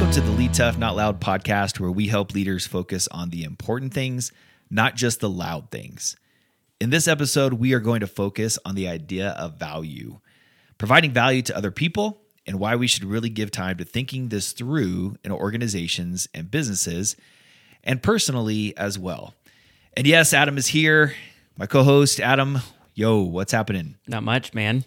Welcome to the Lead Tough Not Loud podcast, where we help leaders focus on the important things, not just the loud things. In this episode, we are going to focus on the idea of value, providing value to other people, and why we should really give time to thinking this through in organizations and businesses, and personally as well. And yes, Adam is here, my co host, Adam. Yo, what's happening? Not much, man.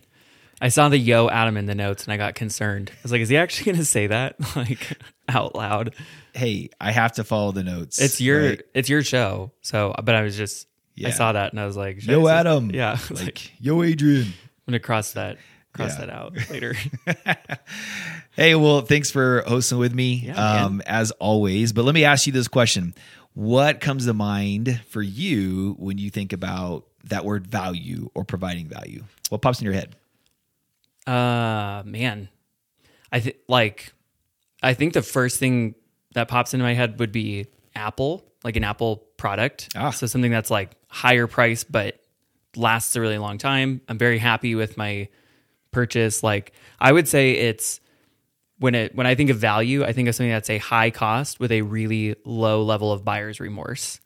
I saw the yo Adam in the notes and I got concerned. I was like, is he actually going to say that like out loud? Hey, I have to follow the notes. It's your right? it's your show. So, but I was just Yeah. I saw that and I was like, Yo, Adam. Yeah, Like, like, yo, Adrian. I'm gonna cross that cross Yeah. that out later. Hey, well, thanks for hosting with me, Yeah, um, as always. But let me ask you this question: What comes to mind for you when you think about that word value or providing value? What pops in your head? Uh man. I think like I think the first thing that pops into my head would be Apple, like an Apple product. Ah. So something that's like higher price but lasts a really long time. I'm very happy with my purchase. Like I would say it's when it when I think of value, I think of something that's a high cost with a really low level of buyer's remorse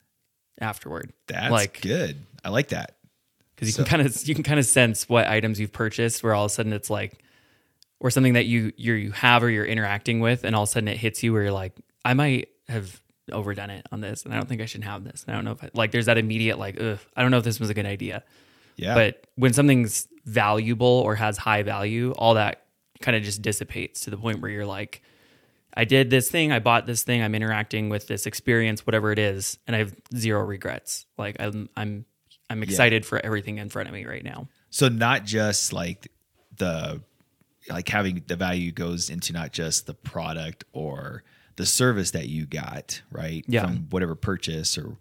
afterward. That's like good. I like that. Because you can kind of you can kind of sense what items you've purchased where all of a sudden it's like or something that you you you have or you're interacting with and all of a sudden it hits you where you're like I might have overdone it on this and I don't think I should have this and I don't know if I, like there's that immediate like ugh I don't know if this was a good idea Yeah, but when something's valuable or has high value all that kind of just dissipates to the point where you're like I did this thing, I bought this thing, I'm interacting with this experience, whatever it is, and I have zero regrets. Like I'm I'm I'm excited for everything in front of me right now. so not just like the like having the value goes into not just the product or the service that you got right Yeah. from whatever purchase or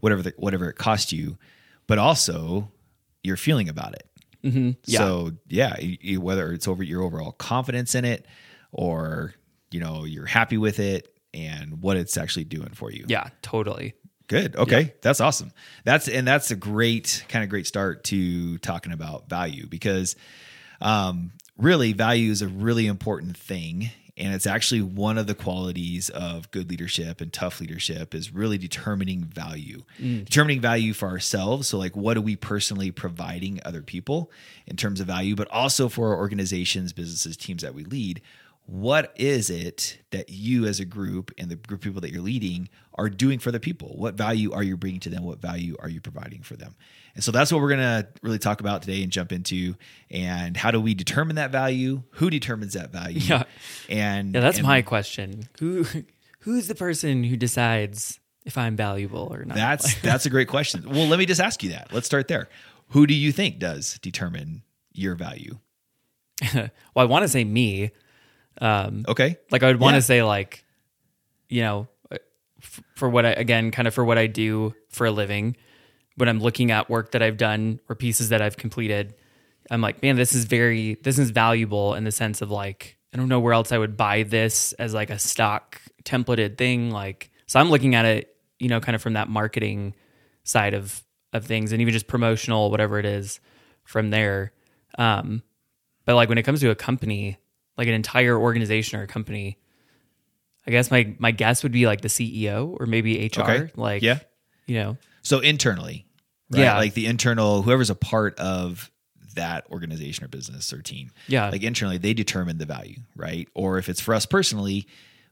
whatever the, whatever it cost you but also your feeling about it Mm-hmm. Yeah. so yeah you- whether it's over your overall confidence in it or you know you're happy with it and what it's actually doing for you Yeah, totally. Good. Okay. That's awesome. That's and that's a great kind of great start to talking about value because um really value is a really important thing and it's actually one of the qualities of good leadership and tough leadership is really determining value. Determining value for ourselves, so like what are we personally providing other people in terms of value, but also for our organizations, businesses, teams that we lead what is it that you as a group and the group of people that you're leading are doing for the people? What value are you bringing to them? What value are you providing for them? And so that's what we're going to really talk about today and jump into. And how do we determine that value? Who determines that value? Yeah. and Yeah, that's and my question. Who who's the person who decides if I'm valuable or not? that's that's a great question. Well let me just ask you that. Let's start there. Who do you think does determine your value? Well, I want to say me. Um, okay like I would want to Yeah. say like, you know, f- for what I again kind of for what I do for a living. When I'm looking at work that I've done or pieces that I've completed, I'm like, man, this is very this is valuable in the sense of like I don't know where else I would buy this as like a stock templated thing. Like, so I'm looking at it, you know, kind of from that marketing side of of things, and even just promotional, whatever it is, from there. Um, but like when it comes to a company, like an entire organization or a company, I guess my my guess would be like the CEO or maybe HR. Okay. Like, Yeah. you know, So internally, right? Yeah. Like the internal, whoever's a part of that organization or business or team. Yeah. Like internally, they determine the value, right? Or if it's for us personally,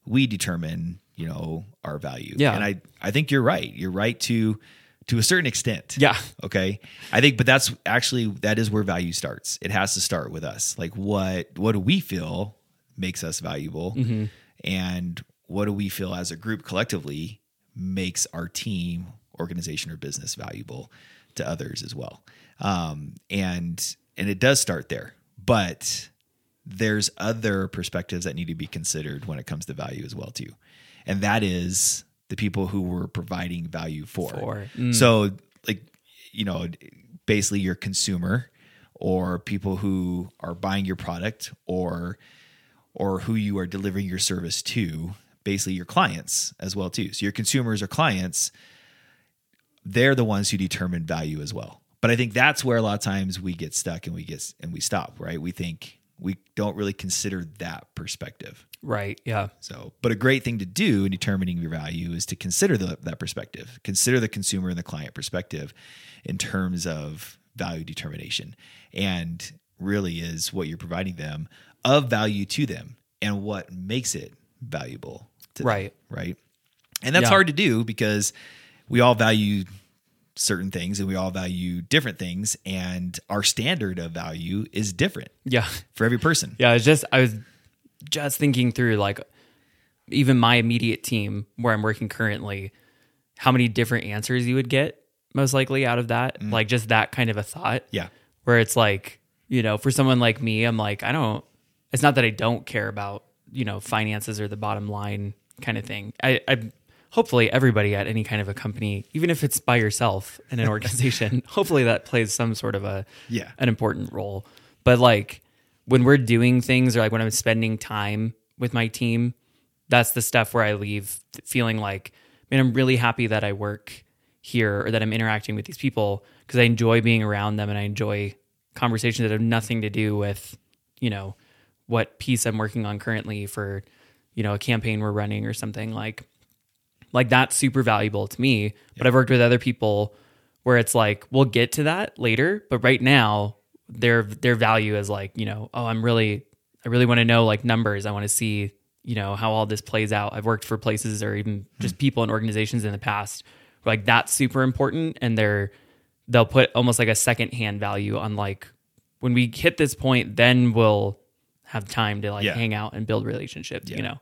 we determine, you know, our value. Yeah. And I, I think you're right. You're right to, to a certain extent. yeah, Okay. I think, but that's actually, that is where value starts. It has to start with us. Like what, what do we feel makes us valuable? Mm-hmm. And what do we feel as a group collectively makes our team, organization, or business valuable to others as well? Um, and, and it does start there, but there's other perspectives that need to be considered when it comes to value as well too. And that is the people who we're providing value for. For. Mm. So like you know basically your consumer or people who are buying your product or or who you are delivering your service to, basically your clients as well too. So your consumers or clients they're the ones who determine value as well. But I think that's where a lot of times we get stuck and we get and we stop, right? We think we don't really consider that perspective. Right. Yeah. So, but a great thing to do in determining your value is to consider the, that perspective, consider the consumer and the client perspective in terms of value determination, and really is what you're providing them of value to them and what makes it valuable to Right. them. Right. Right. And that's Yeah. hard to do because we all value certain things and we all value different things, and our standard of value is different Yeah. for every person. Yeah. It's just I was just thinking through like even my immediate team where I'm working currently, how many different answers you would get most likely out of that. Mm. Like just that kind of a thought. Yeah. where it's like you know for someone like me i'm like i don't it's not that i don't care about you know finances or the bottom line kind of thing i i hopefully everybody at any kind of a company even if it's by yourself in an organization hopefully that plays some sort of a Yeah. an important role but like when we're doing things or like when i'm spending time with my team that's the stuff where i leave feeling like man i'm really happy that i work here or that i'm interacting with these people because i enjoy being around them and i enjoy conversations that have nothing to do with you know what piece i'm working on currently for you know a campaign we're running or something like like that's super valuable to me. But i've worked with other people where it's like we'll get to that later but right now their their value is like you know oh i'm really i really want to know like numbers. I want to see you know how all this plays out. I've worked for places or even hmm. just people and organizations in the past where, like that's super important and they're they'll put almost like a second hand value on like when we hit this point then we'll have time to like Yeah. hang out and build relationships you know?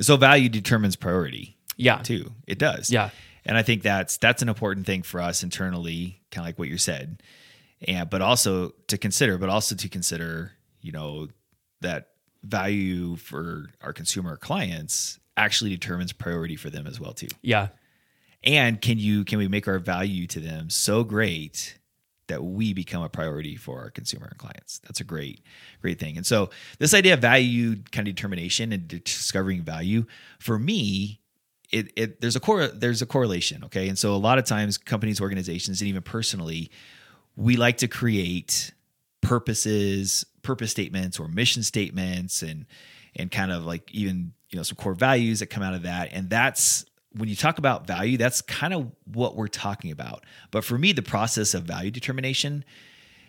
So value determines priority yeah too. It does. Yeah. And I think that's that's an important thing for us internally, kind of like what you said. And but also to consider, but also to consider, you know, that value for our consumer clients actually determines priority for them as well too. yeah And can you can we make our value to them so great that we become a priority for our consumer and clients? That's a great great thing. And so this idea of value kind of determination and discovering value for me it, it there's a core there's a correlation okay? And so a lot of times companies organizations and even personally we like to create purposes purpose statements or mission statements and and kind of like even you know some core values that come out of that. And that's when you talk about value that's kind of what we're talking about. But for me the process of value determination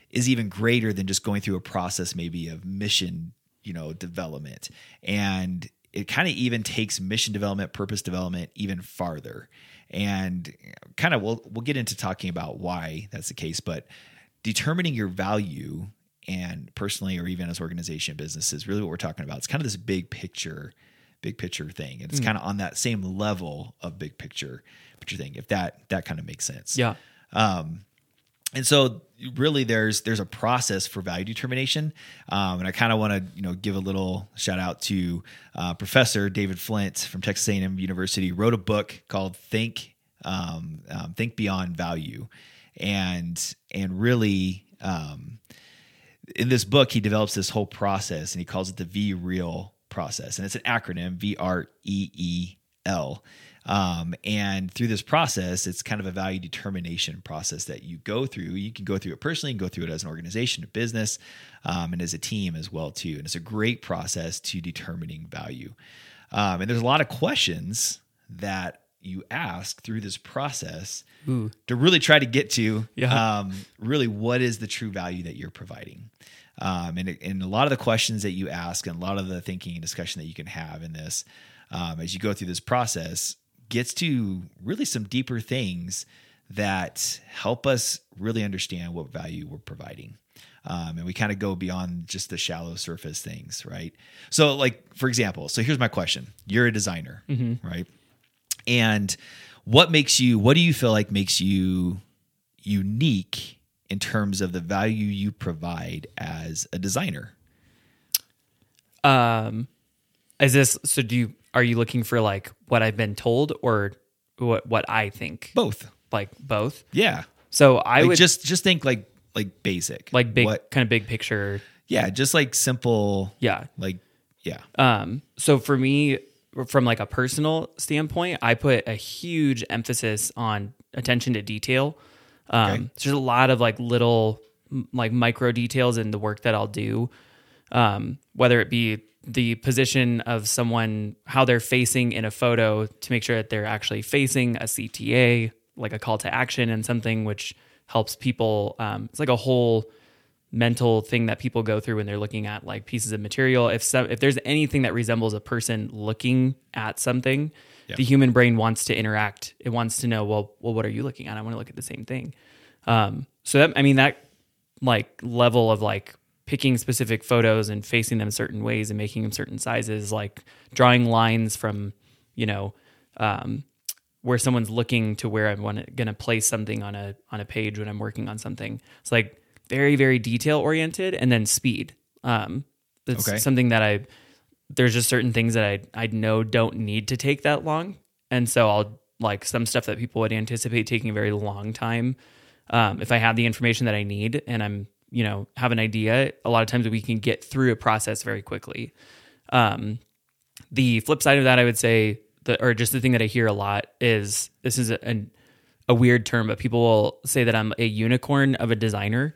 is even greater than just going through a process maybe of mission you know development. And it kind of even takes mission development purpose development even farther. And kind of we'll we'll get into talking about why that's the case but determining your value and personally or even as organization businesses really what we're talking about. It's kind of this big picture big picture thing and it's mm. kind of on that same level of big picture picture thing if that that kind of makes sense. Yeah um, and so really there's there's a process for value determination. Um, and i kind of want to you know give a little shout out to uh, professor david flint from texas a&m university wrote a book called think um, um, think beyond value. And and really um, in this book he develops this whole process and he calls it the VREEL process. And it's an acronym v r e e l um, and through this process it's kind of a value determination process that you go through. You can go through it personally you can go through it as an organization a business um, and as a team as well too. And it's a great process to determining value. Um, and there's a lot of questions that you ask through this process to really try to get to Yeah. um, really what is the true value that you're providing. Um, and, and a lot of the questions that you ask and a lot of the thinking and discussion that you can have in this um, as you go through this process gets to really some deeper things that help us really understand what value we're providing. Um, and we kind of go beyond just the shallow surface things right? So like for example so here's my question. You're a designer right? And what makes you what do you feel like makes you unique in terms of the value you provide as a designer? Um, is this so? Do you are you looking for like what I've been told or what what I think? both Like both. yeah So I like would just just think like like basic like big what kind of big picture. yeah just like simple Yeah. like yeah Um, so for me, from like a personal standpoint, I put a huge emphasis on attention to detail. Um, Okay. so there's a lot of like little like micro details in the work that I'll do um, whether it be the position of someone, how they're facing in a photo to make sure that they're actually facing a CTA, like a call to action and something which helps people. Um, it's like a whole mental thing that people go through when they're looking at like pieces of material. If some, if there's anything that resembles a person looking at something, the human brain wants to interact. It wants to know, well, well, what are you looking at? I want to look at the same thing. Um, so that I mean that like level of like picking specific photos and facing them certain ways and making them certain sizes, like drawing lines from, you know, um, where someone's looking to where I'm going to place something on a on a page when I'm working on something. It's like very very detail oriented, and then speed. Um, it's Okay. something that I there's just certain things that I I know don't need to take that long, and so I'll like some stuff that people would anticipate taking a very long time. Um, if I have the information that I need and I'm you know have an idea, a lot of times we can get through a process very quickly. Um, the flip side of that, I would say, or just the thing that I hear a lot is this is a, a weird term, but people will say that I'm a unicorn of a designer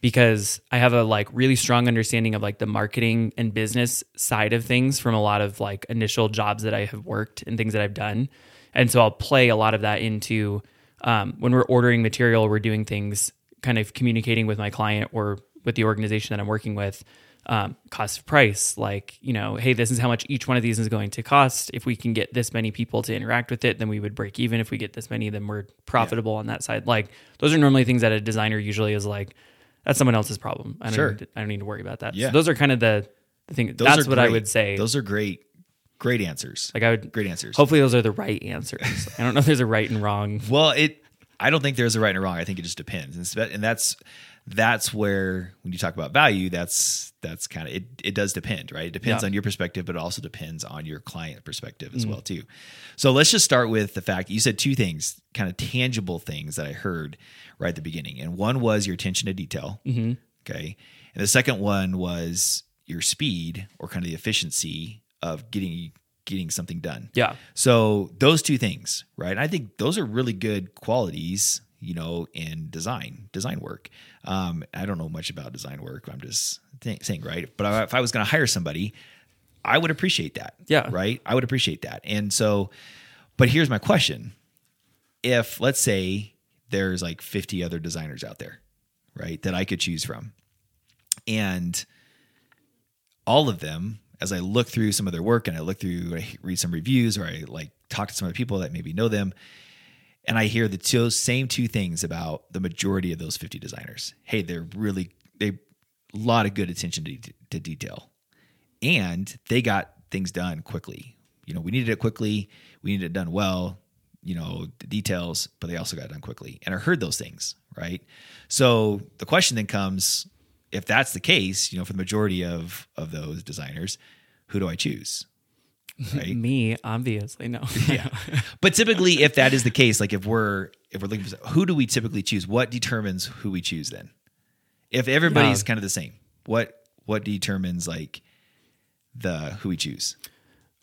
because I have a like really strong understanding of like the marketing and business side of things from a lot of like initial jobs that I have worked and things that I've done. And so I'll play a lot of that into um, when we're ordering material, we're doing things kind of communicating with my client or with the organization that I'm working with um, cost of price like you know hey this is how much each one of these is going to cost if we can get this many people to interact with it then we would break even if we get this many then we're profitable on that side like those are normally things that a designer usually is like that's someone else's problem i don't, Sure. need, to, I don't need to worry about that Yeah. so those are kind of the, the thing Those that's what i would say Those are great, great answers. like i would great answers. hopefully those are the right answers i don't know if there's a right and wrong Well, it. I don't think there's a right and a wrong. I think it just depends, and, and that's that's where when you talk about value, that's that's kind of it. It does depend, right? It depends Yeah. on your perspective, but it also depends on your client perspective as well too. So let's just start with the fact you said two things, kind of tangible things that I heard right at the beginning, and one was your attention to detail. Mhm. Okay, and the second one was your speed or kind of the efficiency of getting getting something done. yeah So those two things, right? I think those are really good qualities, you know, in design, design work. Um, I don't know much about design work. I'm just th- saying, right? But if I was going to hire somebody, I would appreciate that. Yeah. Right. I would appreciate that. And so, but here's my question: If let's say there's like 50 other designers out there, right, that I could choose from, and all of them as i look through some of their work and i look through i read some reviews or i like talk to some other people that maybe know them and i hear the two same two things about the majority of those 50 designers. Hey they're really they a lot of good attention to, to detail. And they got things done quickly. You know we needed it quickly. We needed it done well you know the details but they also got done quickly. And i heard those things right? So the question then comes if that's the case you know for the majority of of those designers who do i choose? Right? Me obviously no. Yeah. But typically if that is the case like if we're if we're looking for who do we typically choose? What determines who we choose then? If everybody's kind of the same what what determines like the who we choose?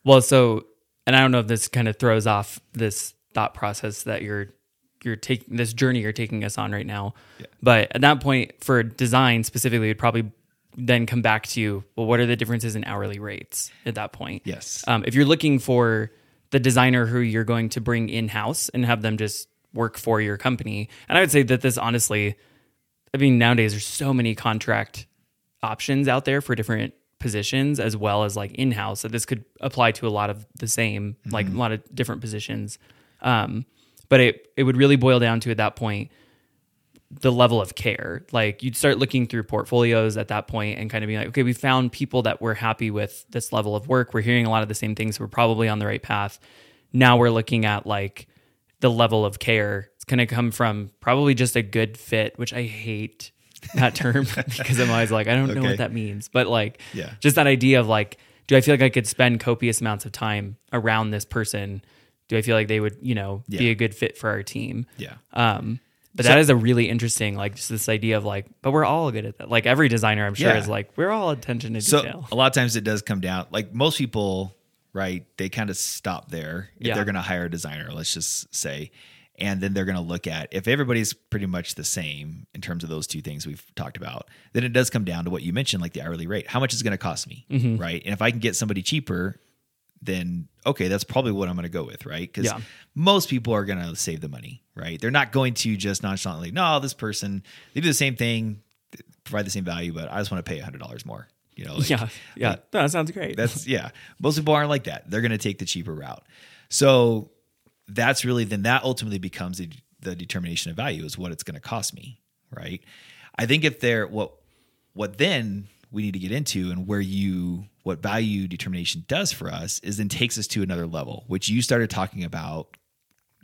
Well, so, and I don't know if this kind of throws off this thought process that you're you're taking this journey you're taking us on right now. But at that point, for design specifically, it'd probably then come back to you. well, what are the differences in hourly rates at that point? yes Um, if you're looking for the designer who you're going to bring in house and have them just work for your company, and I would say that this honestly, I mean, nowadays there's so many contract options out there for different positions as well as like in house. So this could apply to a lot of the same, like a lot of different positions. Um, but it it would really boil down to at that point the level of care. Like you'd start looking through portfolios at that point and kind of be like, okay, we found people that we're happy with this level of work. We're hearing a lot of the same things. We're probably on the right path. Now we're looking at like the level of care. It's going to come from probably just a good fit, which I hate that term because I'm always like, I don't know what that means. But like, Yeah. just that idea of like, do I feel like I could spend copious amounts of time around this person? Do I feel like they would, you know, be a good fit for our team? yeah Um, but that is a really interesting, like, just this idea of like, but we're all good at that. Like every designer, I'm sure, Yeah. is like, we're all attention to so detail. a lot of times it does come down like most people right they kind of stop there if Yeah. they're going to hire a designer let's just say and then they're going to look at if everybody's pretty much the same in terms of those two things we've talked about then it does come down to what you mentioned like the hourly rate how much is it going to cost me right and if i can get somebody cheaper then okay that's probably what i'm going to go with right because Yeah. most people are going to save the money right they're not going to just nonchalantly no this person they do the same thing provide the same value but i just want to pay $100 more you know like, yeah, yeah, No, that sounds great. that's yeah. Most people aren't like that. They're going to take the cheaper route. So that's really then that ultimately becomes the, the determination of value is what it's going to cost me, right? I think if they're what what then we need to get into and where you what value determination does for us is then takes us to another level, which you started talking about,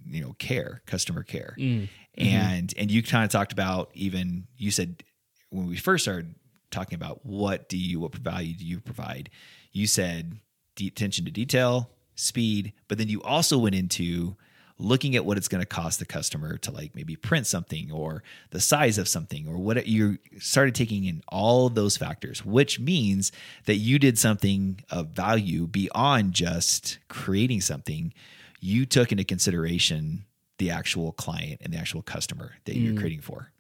you know, care, customer care. Mm. Mm-hmm. And and you kind of talked about even you said when we first started talking about what do you what value do you provide, you said de- attention to detail, speed, but then you also went into looking at what it's going to cost the customer to like maybe print something or the size of something or what you started taking in all of those factors which means that you did something of value beyond just creating something. You took into consideration the actual client and the actual customer that you're mm. creating for.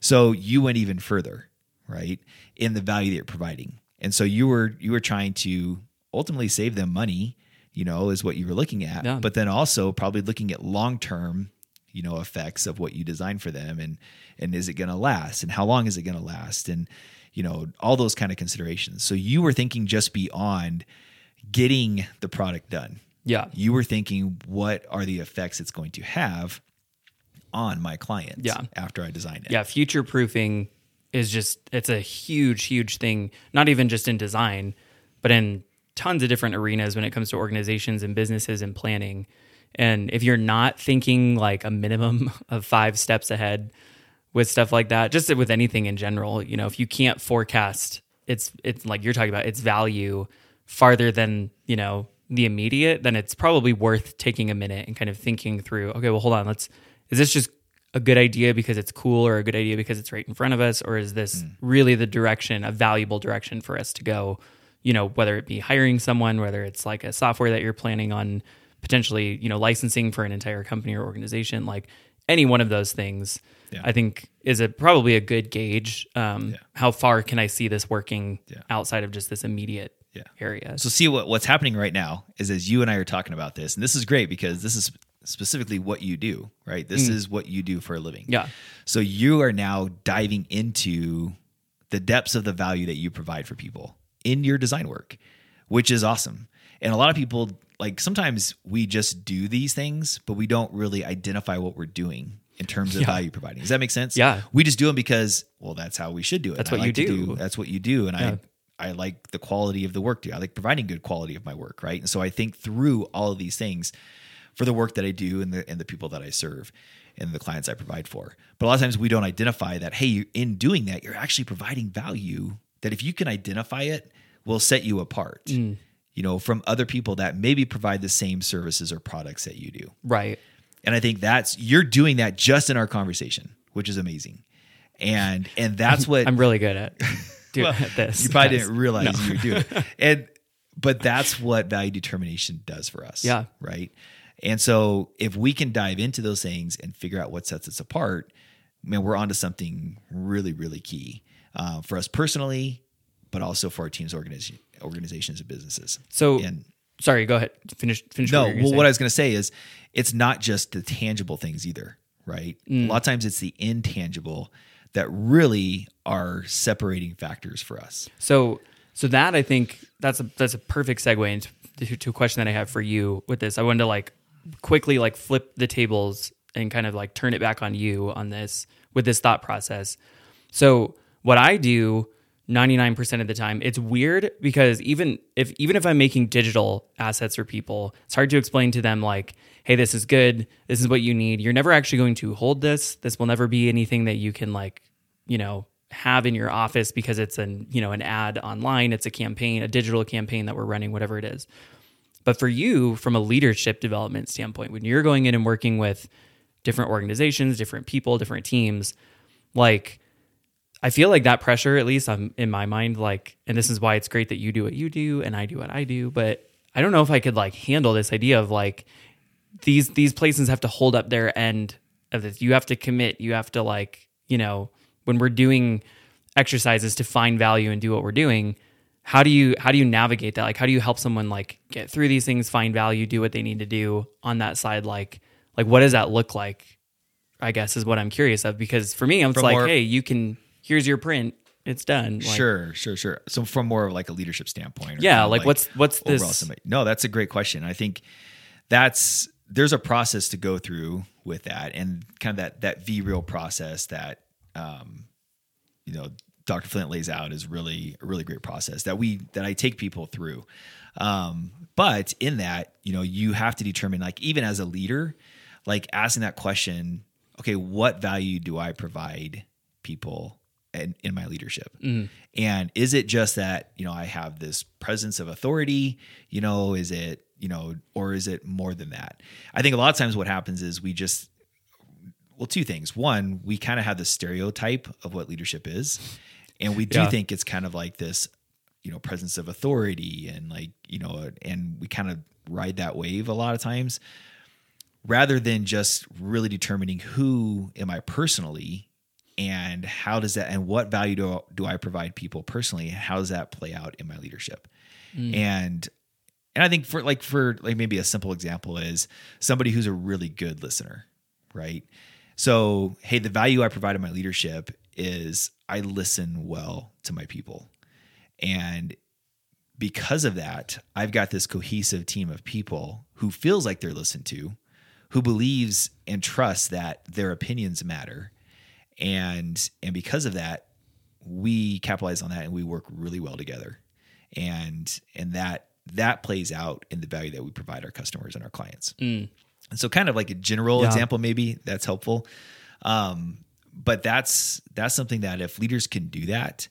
So you went even further right in the value that you're providing. And so you were you were trying to ultimately save them money you know is what you were looking at Yeah. but then also probably looking at long term you know effects of what you designed for them and and is it going to last and how long is it going to last and you know all those kind of considerations so you were thinking just beyond getting the product done yeah, you were thinking what are the effects it's going to have on my clients Yeah. after i design it yeah. Future proofing is just it's a huge, huge thing. Not even just in design, but in tons of different arenas when it comes to organizations and businesses and planning. And if you're not thinking like a minimum of five steps ahead with stuff like that, just with anything in general, you know, if you can't forecast it's it's like you're talking about its value farther than, you know, the immediate, then it's probably worth taking a minute and kind of thinking through, okay, well hold on, let's is this just a good idea because it's cool or a good idea because it's right in front of us or is this hmm. really the direction, a valuable direction for us to go? You know, whether it be hiring someone, whether it's like a software that you're planning on potentially, you know, licensing for an entire company or organization, like any one of those things, Yeah. I think is a probably a good gauge. Um, How far can I see this working Yeah. outside of just this immediate Yeah. area? So see what what's happening right now is as you and I are talking about this, and this is great because this is specifically what you do, right? This is what you do for a living. Yeah. So you are now diving into the depths of the value that you provide for people in your design work, which is awesome. And a lot of people like sometimes we just do these things, but we don't really identify what we're doing in terms of value providing. Does that make sense? Yeah. We just do them because well, that's how we should do it. That's what you like to do. That's what you do, and Yeah. I I like the quality of the work. I like providing good quality of my work, right? And so I think through all of these things for the work that I do and the and the people that I serve and the clients I provide for. But a lot of times we don't identify that. Hey, in doing that, you're actually providing value that if you can identify it, will set you apart. Mm. You know, from other people that maybe provide the same services or products that you do. Right. And I think that's you're doing that just in our conversation, which is amazing. And and that's what I'm really good at doing well, at this. You probably guys. didn't realize you were doing it. And but that's what value determination does for us. Yeah. Right. And so if we can dive into those things and figure out what sets us apart, man, we're onto something really, really key uh, for us personally, but also for our teams, organization, organizations, and businesses. So and sorry, go ahead. Finish. Finish. no, what, well, gonna what. I was going to say is it's not just the tangible things either, right? Mm. A lot of times it's the intangible that really are separating factors for us. So, so that I think that's a that's a perfect segue into to, to a question that I have for you with this. I wanted to like quickly like flip the tables and kind of like turn it back on you on this with this thought process. So, what I do 99% of the time, it's weird because even if even if I'm making digital assets for people, it's hard to explain to them like, "Hey, this is good. This is what you need." You're never actually going to hold this. This will never be anything that you can like, you know, have in your office because it's an, you know, an ad online, it's a campaign, a digital campaign that we're running, whatever it is. But for you, from a leadership development standpoint, when you're going in and working with different organizations, different people, different teams, like I feel like that pressure, at least I'm in my mind, like, and this is why it's great that you do what you do and I do what I do. But I don't know if I could like handle this idea of like these these places have to hold up their end of this. You have to commit. You have to like, you know, when we're doing exercises to find value and do what we're doing, how do you how do you navigate that? Like how do you help someone like get through these things, find value, do what they need to do on that side like like what does that look like? I guess is what I'm curious of because for me, I'm like, more- hey, you can here's your print, it's done. Like, sure, sure, sure. So from more of like a leadership standpoint, or Yeah, of like, what's what's this? somebody- No, that's a great question. I think that's there's a process to go through with that, and kind of that that VREEL process that um, you know Dr. Flint lays out is really a really great process that we that I take people through. Um, but in that, you know, you have to determine like even as a leader, like asking that question, okay, what value do I provide people in, in my leadership? Mm-hmm. And is it just that, you know, I have this presence of authority, you know, is it, you know, or is it more than that? I think a lot of times what happens is we just well, two things. One, we kind of have the stereotype of what leadership is. And we do Yeah. think it's kind of like this, you know, presence of authority and like, you know, and we kind of ride that wave a lot of times rather than just really determining who am I personally and how does that and what value do, do I provide people personally and how does that play out in my leadership? Mm. And and I think for like for like maybe a simple example is somebody who's a really good listener, right? So, hey, the value I provide in my leadership is I listen well to my people. And because of that, I've got this cohesive team of people who feels like they're listened to, who believes and trusts that their opinions matter. And and because of that, we capitalize on that and we work really well together. And and that that plays out in the value that we provide our customers and our clients. And so kind of like a general Yeah. example maybe that's helpful. Um, but that's that's something that if leaders can do that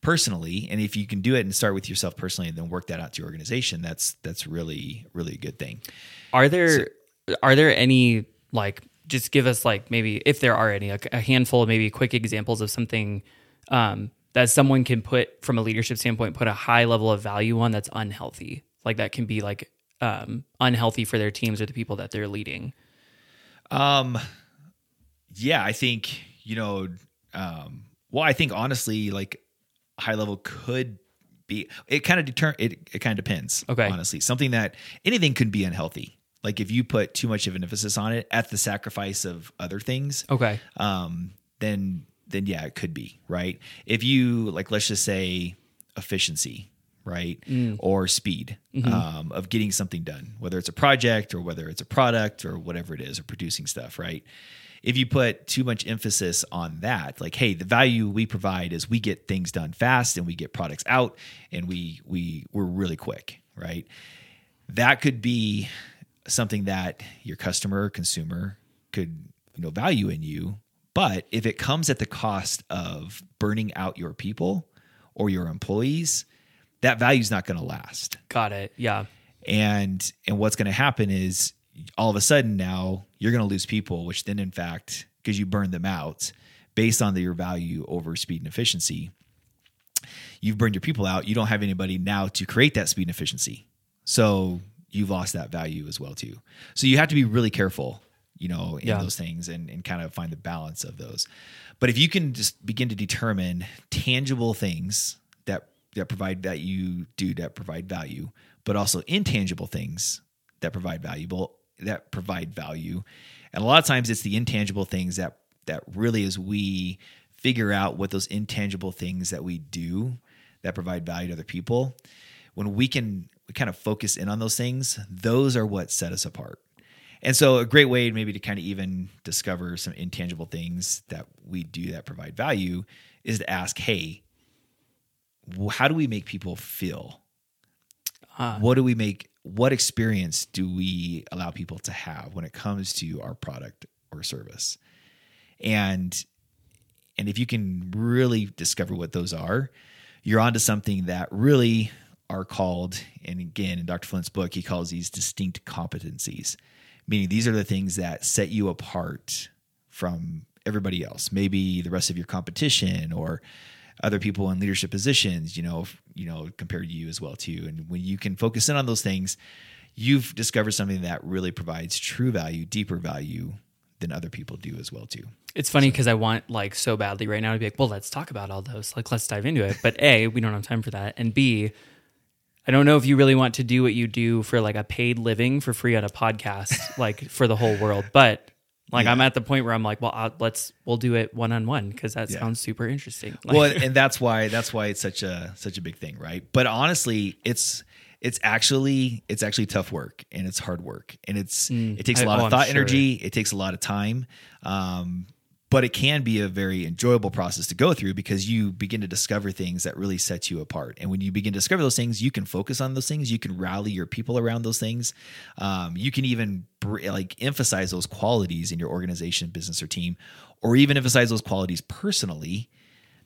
personally and if you can do it and start with yourself personally and then work that out to your organization that's that's really really a good thing Are there are there any like just give us like maybe if there are any like a handful of maybe quick examples of something um, that someone can put from a leadership standpoint put a high level of value on that's unhealthy like that can be like um, unhealthy for their teams or the people that they're leading. Um, yeah, I think you know. Um, well, I think honestly, like high level could be. It kind of deter. It it kind of depends. Okay. honestly, something that anything could be unhealthy. Like if you put too much of an emphasis on it at the sacrifice of other things, Okay. um, then then yeah, it could be right. If you like, let's just say efficiency, right, or speed um, of getting something done, whether it's a project or whether it's a product or whatever it is, or producing stuff, right. If you put too much emphasis on that, like, hey, the value we provide is we get things done fast and we get products out and we we we're really quick, right? that could be something that your customer or consumer could you know value in you but if it comes at the cost of burning out your people or your employees that value's not going to last Got it. Yeah. and and what's going to happen is all of a sudden now you're going to lose people which then in fact because you burned them out based on the, your value over speed and efficiency you've burned your people out you don't have anybody now to create that speed and efficiency so you've lost that value as well too. So you have to be really careful you know in Yeah. those things and, and kind of find the balance of those. But if you can just begin to determine tangible things that that provide that you do that provide value but also intangible things that provide valuable that provide value. And a lot of times it's the intangible things that that really as we figure out what those intangible things that we do that provide value to other people. When we can kind of focus in on those things those are what set us apart. And so a great way maybe to kind of even discover some intangible things that we do that provide value is to ask hey how do we make people feel? Ah. what do we make what experience do we allow people to have when it comes to our product or service? And and if you can really discover what those are you're onto something that really are called and again in dr flint's book he calls these distinct competencies meaning these are the things that set you apart from everybody else maybe the rest of your competition or other people in leadership positions you know you know compared to you as well too and when you can focus in on those things you've discovered something that really provides true value deeper value than other people do as well too. It's funny because I want like so badly right now to be like, well, let's talk about all those. Like, let's dive into it. But A, we don't have time for that. And B, I don't know if you really want to do what you do for like a paid living for free on a podcast, like for the whole world. But like, Yeah. I'm at the point where I'm like, well, I'll, let's we'll do it one on one because that Yeah. sounds super interesting. Like, well, and that's why that's why it's such a such a big thing, right? But honestly, it's it's actually it's actually tough work and it's hard work and it's it takes a lot oh, of thought sure. energy it takes a lot of time um, but it can be a very enjoyable process to go through because you begin to discover things that really set you apart. And when you begin to discover those things you can focus on those things. You can rally your people around those things. Um, you can even like emphasize those qualities in your organization business or team or even emphasize those qualities personally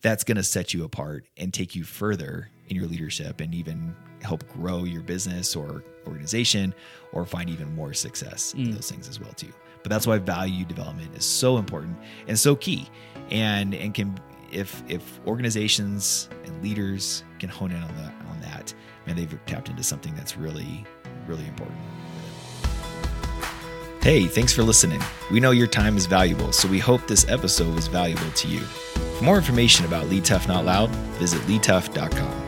that's going to set you apart and take you further in your leadership and even help grow your business or organization or find even more success in those things as well too but that's why value development is so important and so key and and can if if organizations and leaders can hone in on that on that they've tapped into something that's really really important Hey, thanks for listening. We know your time is valuable, so we hope this episode was valuable to you. For more information about Lead Tough Not Loud, visit leadtough.com.